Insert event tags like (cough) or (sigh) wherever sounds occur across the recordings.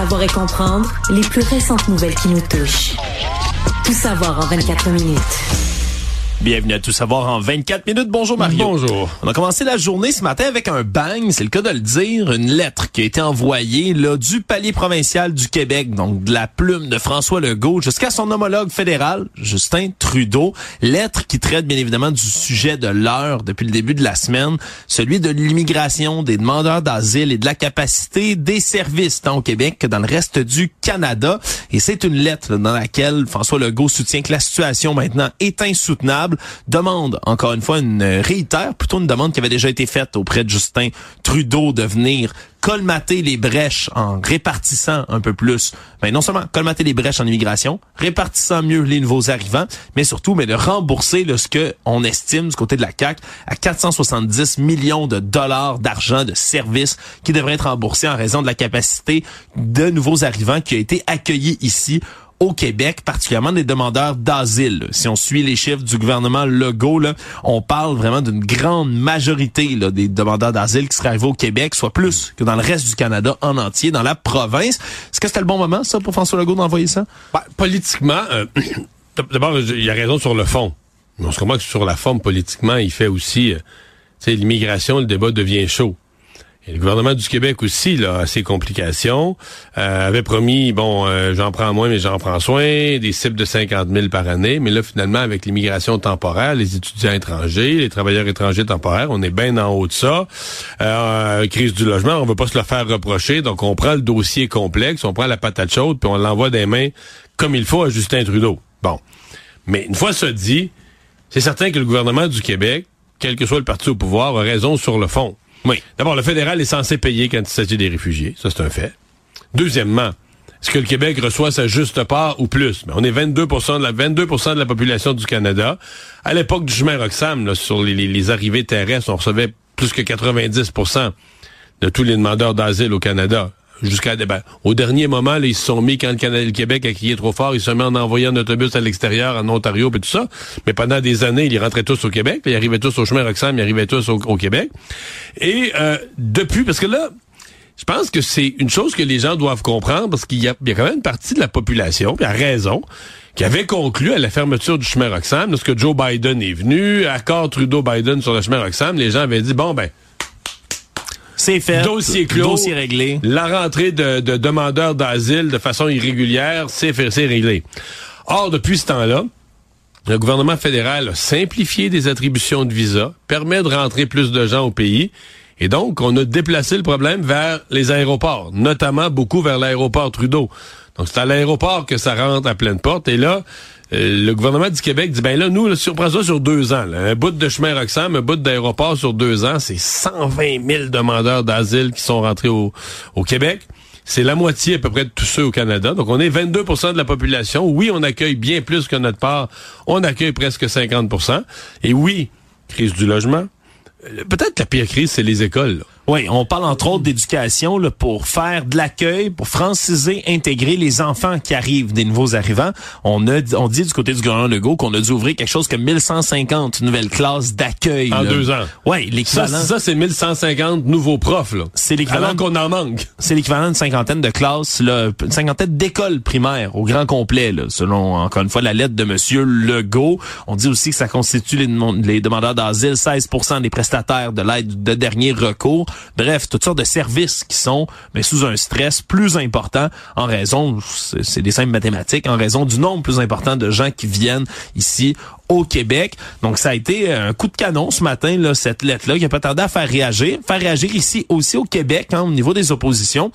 savoir et comprendre les plus récentes nouvelles qui nous touchent. Tout savoir en 24 minutes. Bienvenue à Tout savoir en 24 minutes. Bonjour Mario. Bonjour. On a commencé la journée ce matin avec un bang, c'est le cas de le dire, une lettre qui a été envoyée là du palier provincial du Québec, donc de la plume de François Legault jusqu'à son homologue fédéral, Justin Trudeau. Lettre qui traite bien évidemment du sujet de l'heure depuis le début de la semaine, celui de l'immigration, des demandeurs d'asile et de la capacité des services tant au Québec que dans le reste du Canada. Et c'est une lettre dans laquelle François Legault soutient que la situation maintenant est insoutenable demande, encore une fois, une réitère, plutôt une demande qui avait déjà été faite auprès de Justin Trudeau de venir colmater les brèches en répartissant un peu plus, ben non seulement colmater les brèches en immigration, répartissant mieux les nouveaux arrivants, mais surtout mais de rembourser ce que on estime du côté de la CAC à 470 millions de dollars d'argent de services qui devraient être remboursés en raison de la capacité de nouveaux arrivants qui a été accueillis ici au Québec, particulièrement des demandeurs d'asile. Si on suit les chiffres du gouvernement Legault, là, on parle vraiment d'une grande majorité là, des demandeurs d'asile qui seraient arrivés au Québec, soit plus que dans le reste du Canada en entier, dans la province. Est-ce que c'était le bon moment, ça, pour François Legault d'envoyer ça? Ben, politiquement, euh, (clears throat) d'abord, il a raison sur le fond. On se comprend que sur la forme, politiquement, il fait aussi... Euh, l'immigration, le débat devient chaud. Le gouvernement du Québec aussi, là, a ses complications, euh, avait promis, bon, euh, j'en prends moins, mais j'en prends soin, des cibles de 50 000 par année. Mais là, finalement, avec l'immigration temporaire, les étudiants étrangers, les travailleurs étrangers temporaires, on est bien en haut de ça. Euh, crise du logement, on veut pas se le faire reprocher. Donc, on prend le dossier complexe, on prend la patate chaude, puis on l'envoie des mains comme il faut à Justin Trudeau. Bon. Mais une fois ça dit, c'est certain que le gouvernement du Québec, quel que soit le parti au pouvoir, a raison sur le fond. Oui. D'abord, le fédéral est censé payer quand il s'agit des réfugiés. Ça, c'est un fait. Deuxièmement, est-ce que le Québec reçoit sa juste part ou plus? Mais on est 22 de la 22 de la population du Canada. À l'époque du chemin Roxham, sur les, arrivées terrestres, on recevait plus que 90% de tous les demandeurs d'asile au Canada jusqu'à ben, au dernier moment, là, ils se sont mis quand le Canada le Québec a crié trop fort, ils se sont en envoyant un autobus à l'extérieur en Ontario et tout ça. Mais pendant des années, ils rentraient tous au Québec, ils arrivaient tous au chemin Roxham, ils arrivaient tous au, Québec. Et euh, depuis, parce que là, je pense que c'est une chose que les gens doivent comprendre parce qu'il y, a, quand même une partie de la population, puis à raison, qui avait conclu à la fermeture du chemin Roxham, lorsque Joe Biden est venu, accord Trudeau-Biden sur le chemin Roxham, les gens avaient dit, bon ben, c'est fait. Dossier clos. Dossier réglé. La rentrée de, demandeurs d'asile de façon irrégulière, c'est réglé. Or, depuis ce temps-là, le gouvernement fédéral a simplifié des attributions de visa, permet de rentrer plus de gens au pays. Et donc, on a déplacé le problème vers les aéroports, notamment beaucoup vers l'aéroport Trudeau. Donc, c'est à l'aéroport que ça rentre à pleine porte. Et là, le gouvernement du Québec dit, ben là, nous, si on ça sur deux ans, un bout de chemin Roxham, un bout d'aéroport sur deux ans, c'est 120 000 demandeurs d'asile qui sont rentrés au, au Québec. C'est la moitié à peu près de tous ceux au Canada. Donc, on est 22% de la population. Oui, on accueille bien plus que notre part. On accueille presque 50% Et oui, crise du logement. Euh, peut-être la pire crise, c'est les écoles. Oui, on parle entre autres d'éducation pour faire de l'accueil, pour franciser, intégrer les enfants qui arrivent, des nouveaux arrivants. On a, on dit du côté du gouvernement Legault qu'on a dû ouvrir quelque chose comme 1150 nouvelles classes d'accueil. En deux ans. Oui, l'équivalent. Ça, ça c'est 1150 nouveaux profs, là. C'est l'équivalent. Alors qu'on en manque. C'est l'équivalent d'une cinquantaine de classes, là, une cinquantaine d'écoles primaires au grand complet, là, selon, encore une fois, la lettre de Monsieur Legault. On dit aussi que ça constitue les, les demandeurs d'asile 16% des de l'aide de dernier recours. Bref, toutes sortes de services qui sont mais sous un stress plus important en raison, c'est des simples mathématiques, en raison du nombre plus important de gens qui viennent ici au Québec. Donc, ça a été un coup de canon ce matin, là, cette lettre-là, qui a pas tardé à faire réagir. Faire réagir ici aussi au Québec, hein, au niveau des oppositions.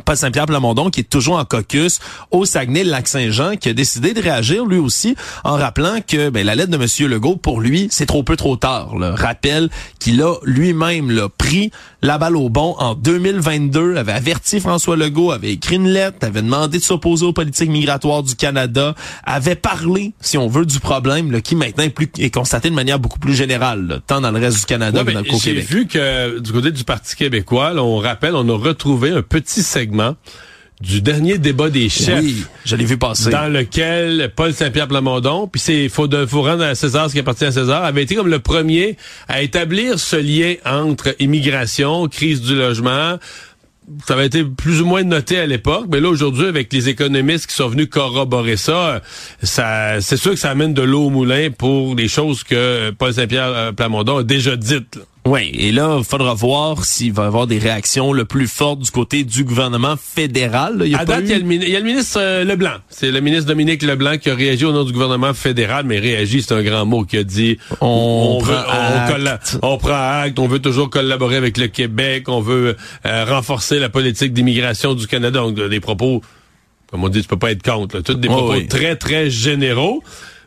Paul Saint-Pierre Plamondon, qui est toujours en caucus au Saguenay-Lac-Saint-Jean, qui a décidé de réagir lui aussi en rappelant que ben, la lettre de M. Legault, pour lui, c'est trop peu trop tard. Le rappel qu'il a lui-même pris la balle au bon en 2022, avait averti François Legault, avait écrit une lettre, avait demandé de s'opposer aux politiques migratoires du Canada, avait parlé, si on veut, du problème qui maintenant est, plus, est constaté de manière beaucoup plus générale, tant dans le reste du Canada que dans le Québec. J'ai vu que du côté du Parti québécois, on rappelle, on a retrouvé un petit segment du dernier débat des chefs. Oui, je l'ai vu passer. Dans lequel Paul Saint-Pierre Plamondon, puis c'est faut, de, faut rendre à César ce qui appartient à César, avait été comme le premier à établir ce lien entre immigration, crise du logement, ça avait été plus ou moins noté à l'époque, mais là aujourd'hui avec les économistes qui sont venus corroborer ça, ça c'est sûr que ça amène de l'eau au moulin pour les choses que Paul Saint-Pierre euh, Plamondon a déjà dites. Oui, et là, il faudra voir s'il va y avoir des réactions le plus fortes du côté du gouvernement fédéral. Il y a à date, il, y a le, ministre euh, Leblanc. C'est le ministre Dominique Leblanc qui a réagi au nom du gouvernement fédéral, mais réagi, c'est un grand mot, qui a dit on, prend acte. On, prend acte, on veut toujours collaborer avec le Québec, on veut euh, renforcer la politique d'immigration du Canada. Donc, des propos, comme on dit, tu peux pas être contre. Tous des propos très, très généraux.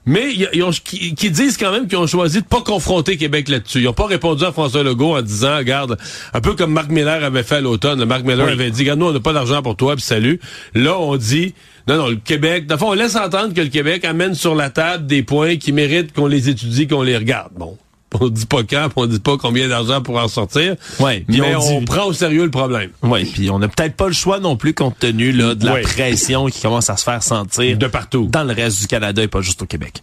Mais ils ont, qui, disent quand même qu'ils ont choisi de pas confronter Québec là-dessus. Ils n'ont pas répondu à François Legault en disant, regarde, un peu comme Marc Miller avait fait à l'automne. Marc Miller avait dit, regarde, nous, on n'a pas d'argent pour toi, puis salut. Là, on dit, non, non, le Québec, dans on laisse entendre que le Québec amène sur la table des points qui méritent qu'on les étudie, qu'on les regarde. Bon. (laughs) On dit pas quand, on dit pas combien d'argent pour en sortir. Ouais, mais on, prend au sérieux le problème. Oui, puis on n'a peut-être pas le choix non plus compte tenu là, de la pression qui commence à se faire sentir de partout dans le reste du Canada et pas juste au Québec.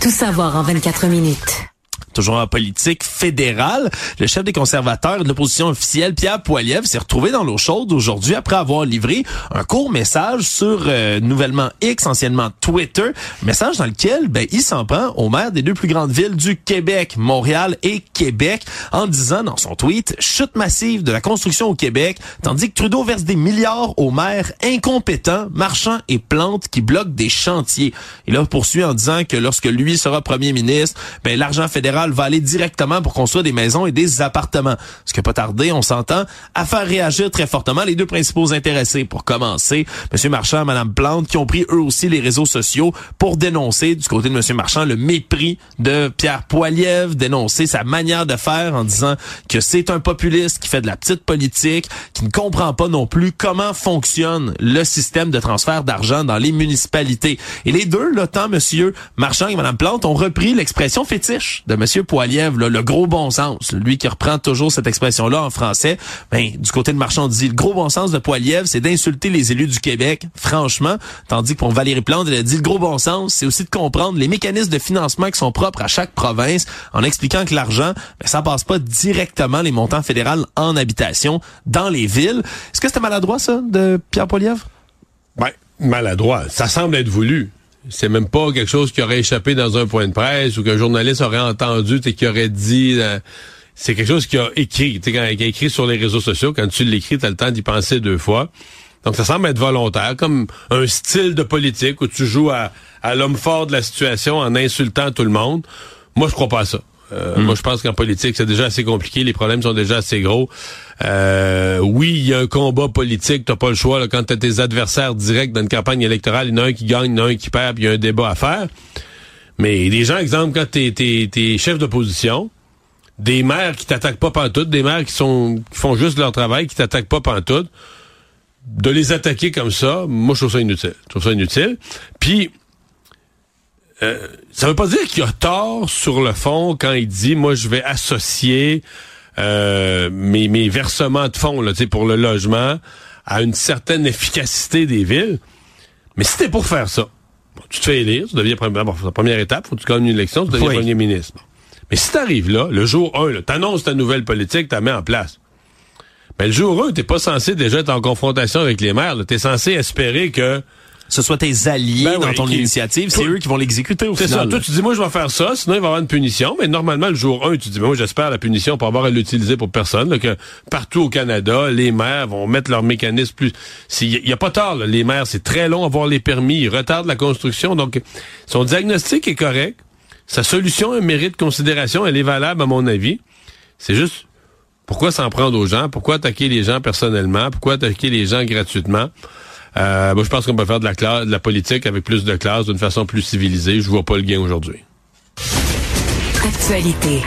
Tout savoir en 24 minutes toujours en politique fédérale. Le chef des conservateurs de l'opposition officielle, Pierre Poilievre, s'est retrouvé dans l'eau chaude aujourd'hui après avoir livré un court message sur euh, nouvellement X, anciennement Twitter, message dans lequel ben, il s'en prend au maire des deux plus grandes villes du Québec, Montréal et Québec, en disant dans son tweet chute massive de la construction au Québec, tandis que Trudeau verse des milliards aux maires incompétents, marchands et plantes qui bloquent des chantiers. Il a poursuit en disant que lorsque lui sera premier ministre, ben, l'argent fédéral va aller directement pour construire des maisons et des appartements. Ce qui n'a pas tardé, on s'entend, à faire réagir très fortement les deux principaux intéressés. Pour commencer, M. Marchand et Mme Plante, qui ont pris eux aussi les réseaux sociaux pour dénoncer, du côté de M. Marchand, le mépris de Pierre Poilievre, dénoncer sa manière de faire en disant que c'est un populiste qui fait de la petite politique, qui ne comprend pas non plus comment fonctionne le système de transfert d'argent dans les municipalités. Et les deux, là, tant M. Marchand et Mme Plante, ont repris l'expression fétiche de M. Monsieur le gros bon sens, lui qui reprend toujours cette expression-là en français, ben, du côté de Marchand dit, le gros bon sens de Poilievre, c'est d'insulter les élus du Québec, franchement, tandis que pour Valérie Plante, elle a dit, le gros bon sens, c'est aussi de comprendre les mécanismes de financement qui sont propres à chaque province, en expliquant que l'argent, ben, ça passe pas directement les montants fédéraux en habitation dans les villes. Est-ce que c'était maladroit, ça, de Pierre Poilievre? Ben, maladroit. Ça semble être voulu c'est même pas quelque chose qui aurait échappé dans un point de presse ou qu'un journaliste aurait entendu et qui aurait dit euh, c'est quelque chose qui a écrit, qui a écrit sur les réseaux sociaux. Quand tu l'écris, tu as le temps d'y penser deux fois. Donc ça semble être volontaire, comme un style de politique où tu joues à, à l'homme fort de la situation en insultant tout le monde. Moi, je crois pas à ça. Euh, hmm. Moi, je pense qu'en politique, c'est déjà assez compliqué. Les problèmes sont déjà assez gros. Euh, oui, il y a un combat politique. T'as pas le choix. Là, quand t'as tes adversaires directs dans une campagne électorale, il y en a un qui gagne, il y en a un qui perd, puis il y a un débat à faire. Mais des gens, exemple, quand t'es es, chef d'opposition, des maires qui t'attaquent pas pantoute, des maires qui sont qui font juste leur travail, qui t'attaquent pas pantoute, de les attaquer comme ça, moi, je trouve ça inutile. Je trouve ça inutile. Puis, euh, ça veut pas dire qu'il a tort sur le fond quand il dit moi je vais associer euh, mes, mes versements de fonds là, pour le logement à une certaine efficacité des villes. Mais si t'es pour faire ça, tu te fais élire, tu deviens la première étape, faut que tu gagnes une élection, tu deviens premier ministre. Mais si t'arrives là, le jour 1, t'annonces ta nouvelle politique, t'as mets en place. Mais le jour 1, t'es pas censé déjà être en confrontation avec les maires. T'es censé espérer que ce soit tes alliés ben dans ton initiative, c'est eux qui vont l'exécuter au final. C'est ça. Toi, tu dis, moi, je vais faire ça, sinon il va y avoir une punition. Mais normalement, le jour 1, tu dis, moi, j'espère la punition pour avoir à l'utiliser pour personne. que partout au Canada, les maires vont mettre leurs mécanismes plus... Il n'y a pas tard, les maires, c'est très long à avoir les permis, ils retardent la construction. Donc, son diagnostic est correct. Sa solution mérite considération, elle est valable à mon avis. C'est juste pourquoi s'en prendre aux gens? Pourquoi attaquer les gens personnellement? Pourquoi attaquer les gens gratuitement? Euh, moi, je pense qu'on peut faire de la, de la politique avec plus de classe, d'une façon plus civilisée. Je vois pas le gain aujourd'hui. Actualité.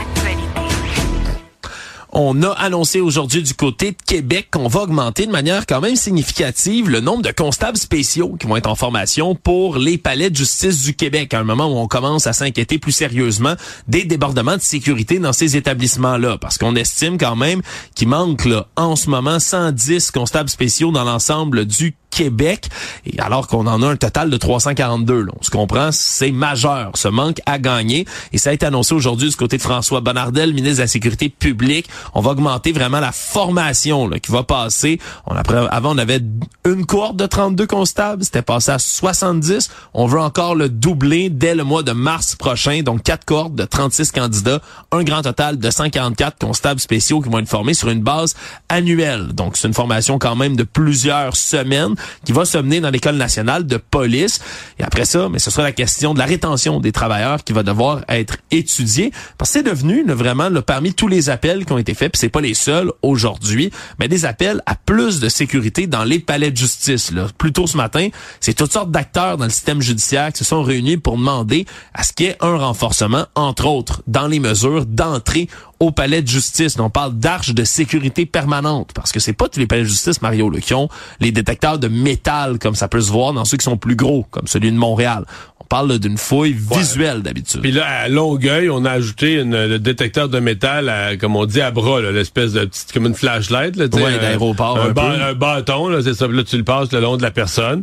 On a annoncé aujourd'hui du côté de Québec qu'on va augmenter de manière quand même significative le nombre de constables spéciaux qui vont être en formation pour les palais de justice du Québec à un moment où on commence à s'inquiéter plus sérieusement des débordements de sécurité dans ces établissements-là parce qu'on estime quand même qu'il manque là, en ce moment 110 constables spéciaux dans l'ensemble du Québec, alors qu'on en a un total de 342. Là. On se comprend, c'est majeur, ce manque à gagner. Et ça a été annoncé aujourd'hui du côté de François Bonnardel, ministre de la Sécurité publique. On va augmenter vraiment la formation là, qui va passer. On avant, on avait une cohorte de 32 constables, c'était passé à 70. On veut encore le doubler dès le mois de mars prochain. Donc, quatre cohortes de 36 candidats, un grand total de 144 constables spéciaux qui vont être formés sur une base annuelle. Donc, c'est une formation quand même de plusieurs semaines qui va se mener dans l'école nationale de police. Et après ça, mais ce sera la question de la rétention des travailleurs qui va devoir être étudiée parce que c'est devenu vraiment là, parmi tous les appels qui ont été faits, puis c'est pas les seuls aujourd'hui, mais des appels à plus de sécurité dans les palais de justice. Là. Plus tôt ce matin, c'est toutes sortes d'acteurs dans le système judiciaire qui se sont réunis pour demander à ce qu'il y ait un renforcement, entre autres, dans les mesures d'entrée au palais de justice. On parle d'arches de sécurité permanente parce que c'est pas tous les palais de justice, Mario, là, qui ont les détecteurs de métal comme ça peut se voir dans ceux qui sont plus gros, comme celui de Montréal. On parle d'une fouille visuelle d'habitude. Puis là, à Longueuil, on a ajouté une, le détecteur de métal, à, comme on dit, à bras, l'espèce de petite, comme une flashlight. Là, ouais, d'aéroport. Un, un, bâton, là, c'est ça. Là, tu le passes le long de la personne.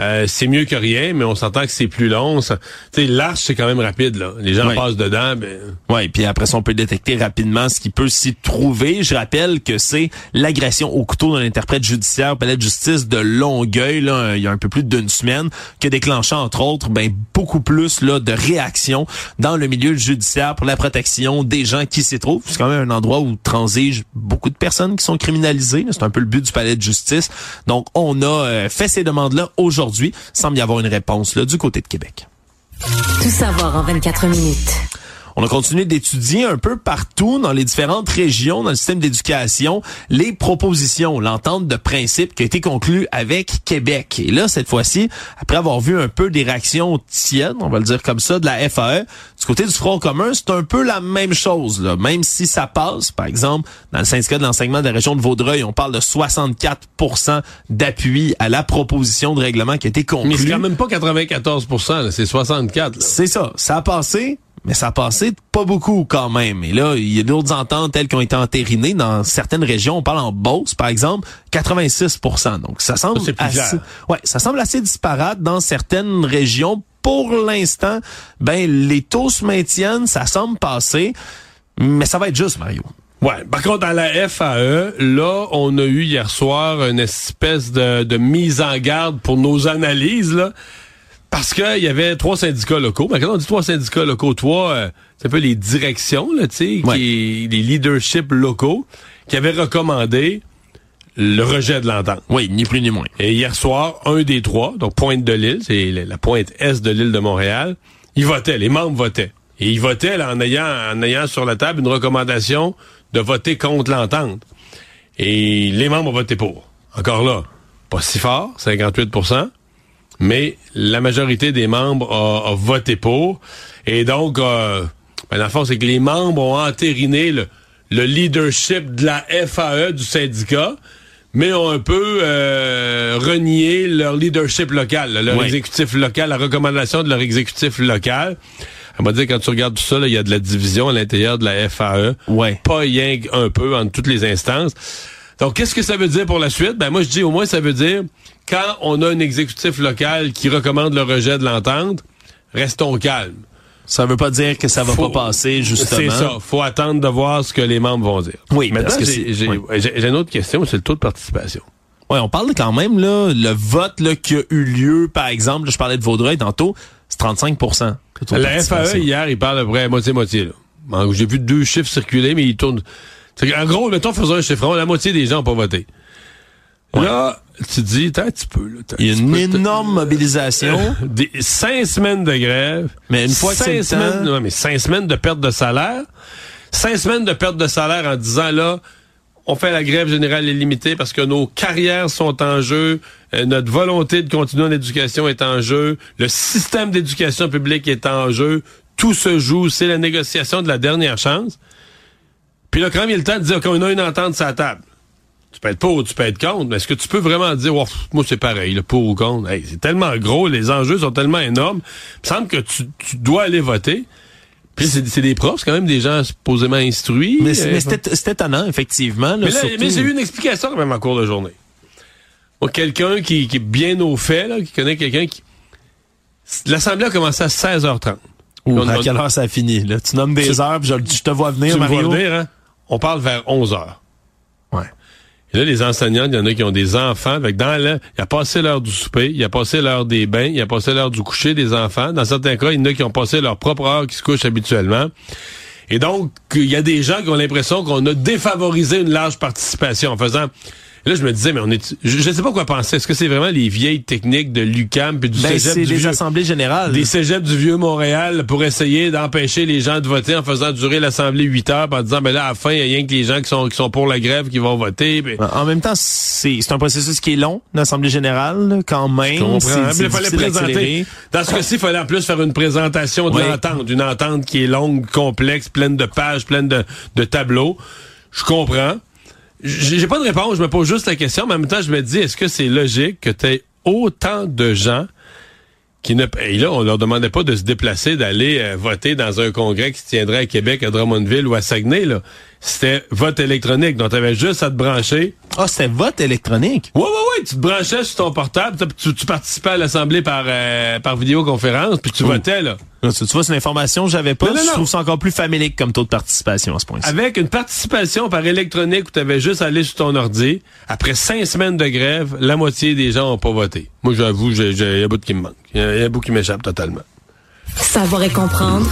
Euh, c'est mieux que rien, mais on s'entend que c'est plus long. Tu sais, l'arche, c'est quand même rapide. Là. Les gens passent dedans. Ben... Ouais, puis après ça, on peut détecter rapidement rapidement ce qui peut s'y trouver. Je rappelle que c'est l'agression au couteau d'un interprète judiciaire au palais de justice de Longueuil, là, il y a un peu plus d'une semaine, qui a déclenché, entre autres, ben, beaucoup plus là, de réactions dans le milieu judiciaire pour la protection des gens qui s'y trouvent. C'est quand même un endroit où transigent beaucoup de personnes qui sont criminalisées. C'est un peu le but du palais de justice. Donc, on a euh, fait ces demandes-là aujourd'hui. Semble y avoir une réponse là, du côté de Québec. Tout savoir en 24 minutes. On a continué d'étudier un peu partout dans les différentes régions, dans le système d'éducation, les propositions, l'entente de principe qui a été conclue avec Québec. Et là, cette fois-ci, après avoir vu un peu des réactions tiennes, on va le dire comme ça, de la FAE, du côté du Front commun, c'est un peu la même chose. Là. Même si ça passe, par exemple, dans le syndicat de l'enseignement de la région de Vaudreuil, on parle de 64% d'appui à la proposition de règlement qui a été conclue. Mais c'est quand même pas 94% c'est 64. C'est ça. Ça a passé, mais ça a passé pas beaucoup quand même. Et là, il y a d'autres ententes telles qui ont été entérinées dans certaines régions. On parle en Beauce, par exemple, 86% Donc ça semble assez, ouais, ça semble assez disparate dans certaines régions. Pour l'instant, ben les taux se maintiennent, ça semble passer, mais ça va être juste, Mario. Ouais. Par contre, à la FAE, là, on a eu hier soir une espèce de, de mise en garde pour nos analyses, là. Parce qu'il y avait trois syndicats locaux. Mais quand on dit trois syndicats locaux, trois, euh, c'est un peu les directions, là, tu sais, les leaderships locaux, qui avaient recommandé le rejet de l'entente. Oui, ni plus ni moins. Et hier soir, un des trois, donc pointe de l'île, c'est la pointe est de l'île de Montréal, ils votaient, les membres votaient. Et ils votaient en, ayant, en ayant sur la table une recommandation de voter contre l'entente. Et les membres ont voté pour. Encore là, pas si fort, 58 mais la majorité des membres a, voté pour. Et donc, euh, ben, dans le fond, c'est que les membres ont entériné le, leadership de la FAE du syndicat, mais ont un peu euh, renié leur leadership local, leur exécutif local, la recommandation de leur exécutif local. On va dire, quand tu regardes tout ça, il y a de la division à l'intérieur de la FAE. Ouais. Pas rien un peu entre toutes les instances. Donc, qu'est-ce que ça veut dire pour la suite? Ben, moi, je dis, au moins, ça veut dire, quand on a un exécutif local qui recommande le rejet de l'entente, restons calmes. Ça veut pas dire que ça va pas passer, justement. C'est ça. Faut attendre de voir ce que les membres vont dire. Oui, Maintenant, j'ai une autre question, c'est le taux de participation. Oui, on parle quand même, là, le vote là, qui a eu lieu, par exemple, je parlais de Vaudreuil tantôt, c'est 35% La FAE, hier, il parle à peu près moitié-moitié. J'ai vu deux chiffres circuler, mais ils tournent en gros, mettons, faisons un chiffron, la moitié des gens n'ont pas voté. Là, tu dis, un petit peu. Là, Il y a une énorme mobilisation. (laughs) des, cinq semaines de grève. Mais une fois cinq semaines, non, mais cinq semaines de perte de salaire. Cinq semaines de perte de salaire en disant, là, on fait la grève générale illimitée parce que nos carrières sont en jeu, euh, notre volonté de continuer en éducation est en jeu, le système d'éducation publique est en jeu, tout se joue, c'est la négociation de la dernière chance. Puis là, quand il y a le temps de dire qu'on a une entente sur la table. Tu peux être pour ou tu peux être contre, mais est-ce que tu peux vraiment dire, oh, moi c'est pareil, le pour ou contre? c'est tellement gros, les enjeux sont tellement énormes. Il me semble que tu, dois aller voter. Puis c'est des profs, c'est quand même des gens supposément instruits. Mais, euh, c'était étonnant, effectivement. mais, j'ai eu une explication quand même en cours de journée. quelqu'un qui, qui, est bien au fait, là, qui connaît quelqu'un qui... L'Assemblée a commencé à 16h30. Ou à quelle heure ça a fini? Là? Tu nommes des heures, puis je, je, te vois venir, tu Mario. Me vois venir, hein? On parle vers 11h. Ouais. Là, les enseignants, il y en a qui ont des enfants. Fait dans là, il a passé l'heure du souper, il a passé l'heure des bains, il a passé l'heure du coucher des enfants. Dans certains cas, il y en a qui ont passé leur propre heure qui se couchent habituellement. Et donc, il y a des gens qui ont l'impression qu'on a défavorisé une large participation en faisant Là, je me disais, mais on est, je, ne sais pas quoi penser. Est-ce que c'est vraiment les vieilles techniques de l'UCAM puis du ben, cégep du des vieux, assemblées générales. des cégeps du vieux Montréal pour essayer d'empêcher les gens de voter en faisant durer l'assemblée 8 heures en disant, ben là, à la fin, il y a rien que les gens qui sont, qui sont pour la grève qui vont voter. Puis... En même temps, c'est, c'est un processus qui est long, l'assemblée générale, quand même. Je comprends. Il fallait présenter. Dans ce cas-ci, il fallait en plus faire une présentation de Oui. l'entente, une entente qui est longue, complexe, pleine de pages, pleine de, de tableaux. Je comprends. J'ai pas de réponse, je me pose juste la question, mais en même temps, je me dis, est-ce que c'est logique que tu aies autant de gens qui ne... Et là, on leur demandait pas de se déplacer, d'aller euh, voter dans un congrès qui se tiendrait à Québec, à Drummondville ou à Saguenay, là. C'était vote électronique, donc tu avais juste à te brancher. Ah, c'était vote électronique? Ouais, ouais, ouais, tu te branchais sur ton portable, tu, tu participais à l'Assemblée par, euh, par vidéoconférence, puis tu votais, là. Tu, tu vois, c'est une information que j'avais pas. Non, non, Je non. trouve ça encore plus famélique comme taux de participation à ce point-ci. Avec une participation par électronique où tu avais juste à aller sur ton ordi, après cinq semaines de grève, la moitié des gens n'ont pas voté. Moi, j'avoue, j'ai- j'ai- il y a un bout qui me manque. Il y y a un bout qui m'échappe totalement. Savoir et comprendre.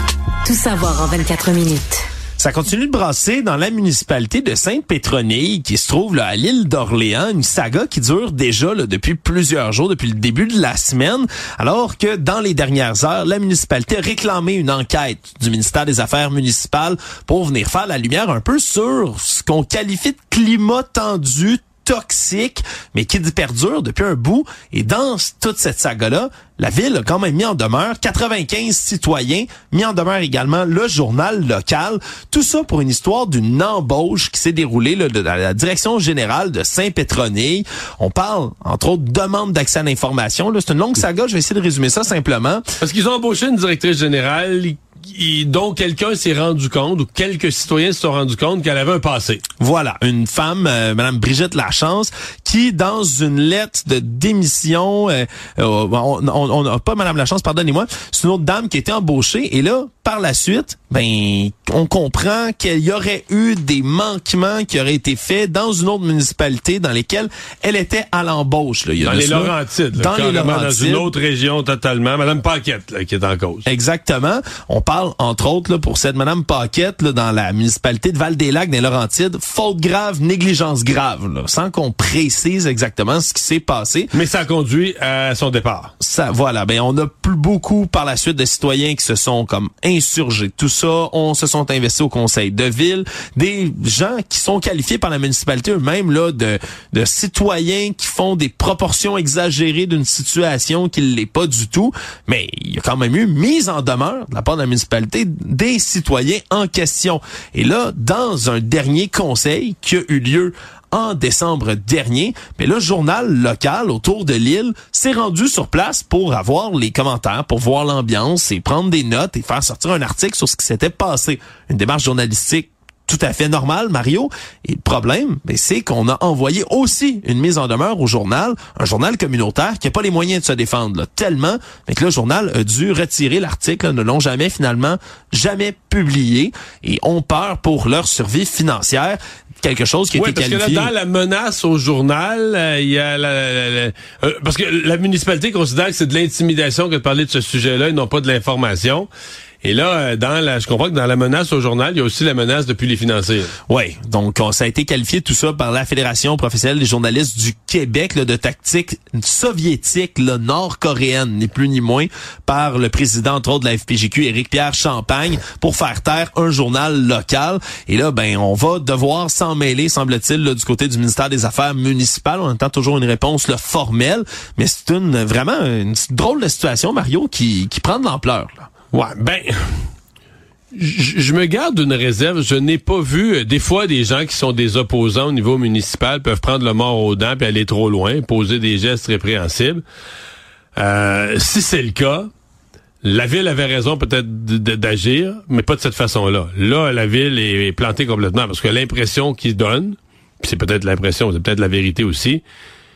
Tout savoir en 24 minutes. Ça continue de brasser dans la municipalité de Sainte-Pétronille, qui se trouve à l'île d'Orléans, une saga qui dure déjà depuis plusieurs jours, depuis le début de la semaine, alors que dans les dernières heures, la municipalité a réclamé une enquête du ministère des Affaires municipales pour venir faire la lumière un peu sur ce qu'on qualifie de climat tendu toxique, mais qui perdure depuis un bout. Et dans toute cette saga-là, la ville a quand même mis en demeure 95 citoyens, mis en demeure également le journal local. Tout ça pour une histoire d'une embauche qui s'est déroulée là, de, la direction générale de Saint-Pétronille. On parle, entre autres, demande d'accès à l'information. C'est une longue saga, je vais essayer de résumer ça simplement. Parce qu'ils ont embauché une directrice générale dont quelqu'un s'est rendu compte, ou quelques citoyens se sont rendus compte qu'elle avait un passé. Voilà, une femme, euh, Madame Brigitte Lachance, qui dans une lettre de démission, euh, euh, on, on, on a pas Madame Lachance, pardonnez-moi, c'est une autre dame qui été embauchée et là, par la suite, ben, on comprend qu'il y aurait eu des manquements qui auraient été faits dans une autre municipalité dans lesquelles elle était à l'embauche. Là. Il y a Dans les cela. Laurentides. là, Dans les Laurentides. Dans une autre région totalement. Madame Paquette, là, qui est en cause. Exactement. On parle, entre autres, là, pour cette Madame Paquette, là, dans la municipalité de Val-des-Lacs, des Laurentides, faute grave, négligence grave, là, sans qu'on précise exactement ce qui s'est passé. Mais ça a conduit à son départ. Voilà. Ben, on a plus beaucoup par la suite de citoyens qui se sont comme insurgés. Tout ça, on se sont investis au conseil de ville. Des gens qui sont qualifiés par la municipalité eux-mêmes, là, de, de citoyens qui font des proportions exagérées d'une situation qui l'est pas du tout. Mais il y a quand même eu mise en demeure de la part de la municipalité des citoyens en question. Et là, dans un dernier conseil qui a eu lieu en décembre dernier, mais le journal local autour de l'île s'est rendu sur place pour avoir les commentaires, pour voir l'ambiance et prendre des notes et faire sortir un article sur ce qui s'était passé. Une démarche journalistique tout à fait normale, Mario. Et le problème, ben, c'est qu'on a envoyé aussi une mise en demeure au journal, un journal communautaire qui n'a pas les moyens de se défendre, là, tellement mais que le journal a dû retirer l'article, ne l'ont jamais finalement jamais publié et ont peur pour leur survie financière quelque chose qui a Oui, été parce que là, dans la menace au journal, euh, il y a la, la- la- euh, parce que la municipalité considère que c'est de l'intimidation que de parler de ce sujet-là, ils n'ont pas de l'information. Et là, euh, dans la, je comprends que dans la menace au journal, il y a aussi la menace depuis les financiers. Oui, donc on- ça a été qualifié tout ça par la Fédération professionnelle des journalistes du Québec là, de tactique soviétique nord-coréenne, ni plus ni moins, par le président entre autres de la FPJQ, Éric Pierre Champagne, pour faire taire un journal local. Et là, ben, on va devoir s'en mêler, semble-t-il, du côté du ministère des Affaires municipales. On attend toujours une réponse là, formelle, mais c'est une vraiment une drôle de situation, Mario, qui, qui prend de l'ampleur. là. Ouais, ben, je me garde une réserve. Je n'ai pas vu euh, des fois des gens qui sont des opposants au niveau municipal peuvent prendre le mort aux dents puis aller trop loin, poser des gestes répréhensibles. Euh, si c'est le cas, la ville avait raison peut-être d'agir, mais pas de cette façon-là. Là, la ville est plantée complètement parce que l'impression qu'ils donnent, c'est peut-être l'impression, c'est peut-être la vérité aussi,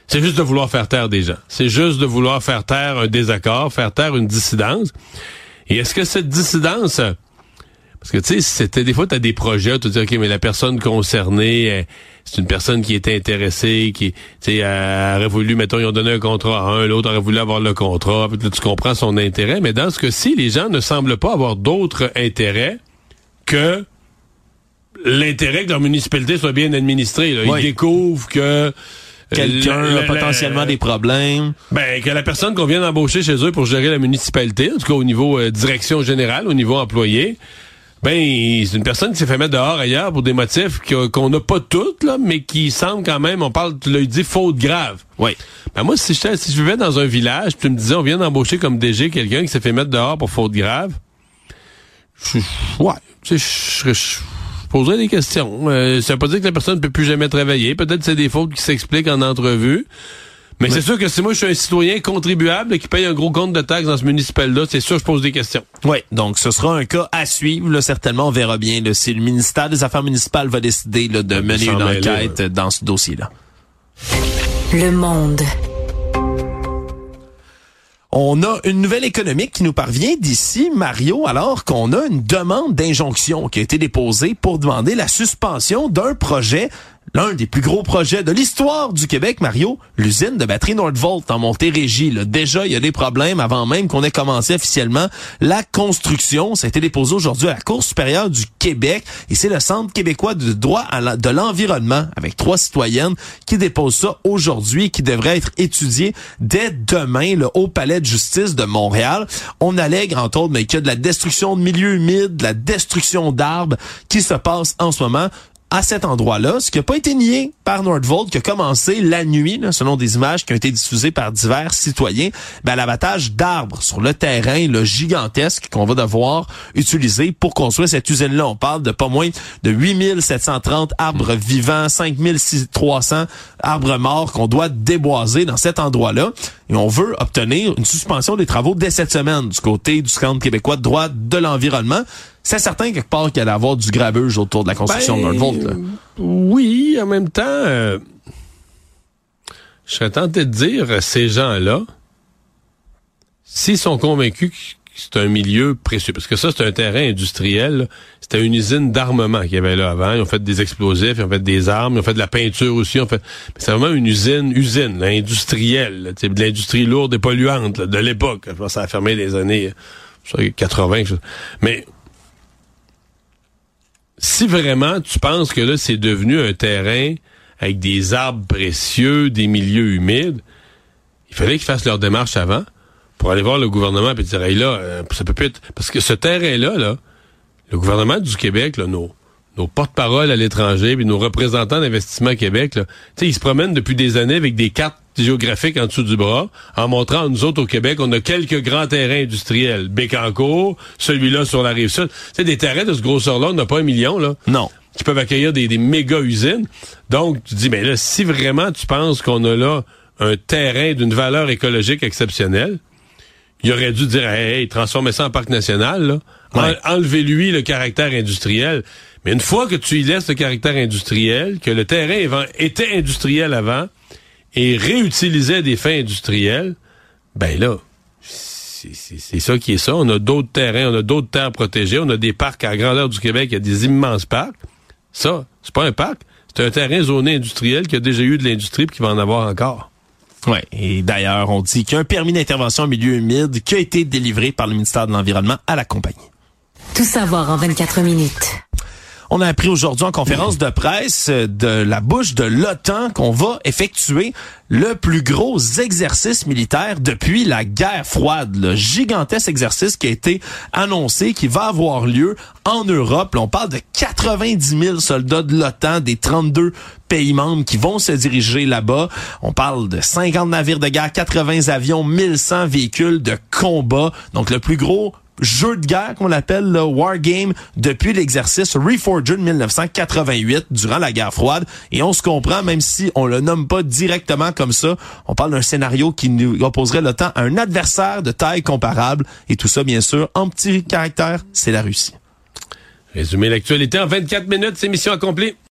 c'est juste de vouloir faire taire des gens. C'est juste de vouloir faire taire un désaccord, faire taire une dissidence. Et est-ce que cette dissidence, parce que tu sais, c'était des fois tu as des projets, tu dis ok, mais la personne concernée, c'est une personne qui était intéressée, qui tu sais, aurait voulu, mettons, ils ont donné un contrat à un, l'autre aurait voulu avoir le contrat, là, tu comprends son intérêt. Mais dans ce cas-ci, les gens ne semblent pas avoir d'autre intérêt que l'intérêt que leur municipalité soit bien administrée. Ils découvrent que quelqu'un a potentiellement des problèmes. Ben, que la personne qu'on vient d'embaucher chez eux pour gérer la municipalité, en tout cas au niveau euh, direction générale, au niveau employé, ben, c'est une personne qui s'est fait mettre dehors ailleurs pour des motifs qu'on n'a pas toutes, là, mais qui semblent quand même, on parle, tu l'as dit, faute grave. Oui. Ben, moi, si je, si je vivais dans un village, tu me disais, on vient d'embaucher comme DG quelqu'un qui s'est fait mettre dehors pour faute grave, je, ouais, tu sais, je poserais des questions. Euh, ça veut pas dire que la personne ne peut plus jamais travailler. Peut-être que c'est des fautes qui s'expliquent en entrevue. Mais, c'est sûr que si moi je suis un citoyen contribuable qui paye un gros compte de taxes dans ce municipal-là, c'est sûr que je pose des questions. Oui, donc ce sera un cas à suivre. Là, certainement, on verra bien là, si le ministère des Affaires municipales va décider là, de mener une enquête dans ce dossier-là. Le monde. On a une nouvelle économique qui nous parvient d'ici, Mario, alors qu'on a une demande d'injonction qui a été déposée pour demander la suspension d'un projet l'un des plus gros projets de l'histoire du Québec, Mario, l'usine de batterie Nordvolt en Montérégie. Là. Déjà, il y a des problèmes avant même qu'on ait commencé officiellement la construction. Ça a été déposé aujourd'hui à la Cour supérieure du Québec et c'est le Centre québécois de droit de l'environnement avec trois citoyennes qui déposent ça aujourd'hui et qui devrait être étudié dès demain là, au Palais de justice de Montréal. On allègue, entre autres, mais qu'il y a de la destruction de milieux humides, de la destruction d'arbres qui se passe en ce moment à cet endroit-là, ce qui n'a pas été nié par Nordvolt, qui a commencé la nuit, selon des images qui ont été diffusées par divers citoyens, ben, l'abattage d'arbres sur le terrain le gigantesque qu'on va devoir utiliser pour construire cette usine-là. On parle de pas moins de 8730 arbres hmm. vivants, 5300 arbres morts qu'on doit déboiser dans cet endroit-là. Et on veut obtenir une suspension des travaux dès cette semaine du côté du Centre québécois de droit de l'environnement c'est certain quelque part qu'il allait avoir du graveuse autour de la construction d'un volt. Oui, en même temps, euh, je serais tenté de dire, ces gens-là, s'ils sont convaincus que c'est un milieu précieux, parce que ça, c'est un terrain industriel, c'était une usine d'armement qu'il y avait là avant. Ils ont fait des explosifs, ils ont fait des armes, ils ont fait de la peinture aussi. Ont fait... C'est vraiment une usine, usine industrielle, de l'industrie lourde et polluante de l'époque. Je pense que ça a fermé les années 80. Mais si vraiment tu penses que là, c'est devenu un terrain avec des arbres précieux, des milieux humides, il fallait qu'ils fassent leur démarche avant pour aller voir le gouvernement et dire, hey, là, euh, ça peut plus être... Parce que ce terrain-là, là, le gouvernement du Québec, là, nos, nos porte-paroles à l'étranger, puis nos représentants d'investissement Québec, là, ils se promènent depuis des années avec des cartes géographique en dessous du bras, en montrant à nous autres au Québec, on a quelques grands terrains industriels. Bécancourt, celui-là sur la rive sud. C'est des terrains de ce grosseur-là, on n'a pas un million, là. Non. Qui peuvent accueillir des, des méga usines. Donc, tu dis, mais là, si vraiment tu penses qu'on a là un terrain d'une valeur écologique exceptionnelle, il aurait dû dire, hey, transformez ça en parc national, là. Enlevez-lui le caractère industriel. Mais une fois que tu y laisses le caractère industriel, que le terrain était industriel avant, et réutilisait des fins industrielles, ben là, c'est ça qui est ça. On a d'autres terrains, on a d'autres terres protégées, on a des parcs à grandeur du Québec, il y a des immenses parcs. Ça, c'est pas un parc, c'est un terrain zoné industriel qui a déjà eu de l'industrie et qui va en avoir encore. Oui, et d'ailleurs, on dit qu'il y a un permis d'intervention en milieu humide qui a été délivré par le ministère de l'Environnement à la compagnie. Tout savoir en 24 minutes. On a appris aujourd'hui en conférence de presse euh, de la bouche de l'OTAN qu'on va effectuer le plus gros exercice militaire depuis la guerre froide. Le gigantesque exercice qui a été annoncé, qui va avoir lieu en Europe. on parle de 90 000 soldats de l'OTAN, des 32 pays membres qui vont se diriger là-bas. On parle de 50 navires de guerre, 80 avions, 1100 véhicules de combat. Donc le plus gros jeu de guerre qu'on appelle le War Game depuis l'exercice Reforged 1988 durant la guerre froide et on se comprend même si on le nomme pas directement comme ça, on parle d'un scénario qui nous opposerait le temps à un adversaire de taille comparable et tout ça bien sûr en petit caractère, c'est la Russie. Résumer l'actualité en 24 minutes, c'est mission accomplie.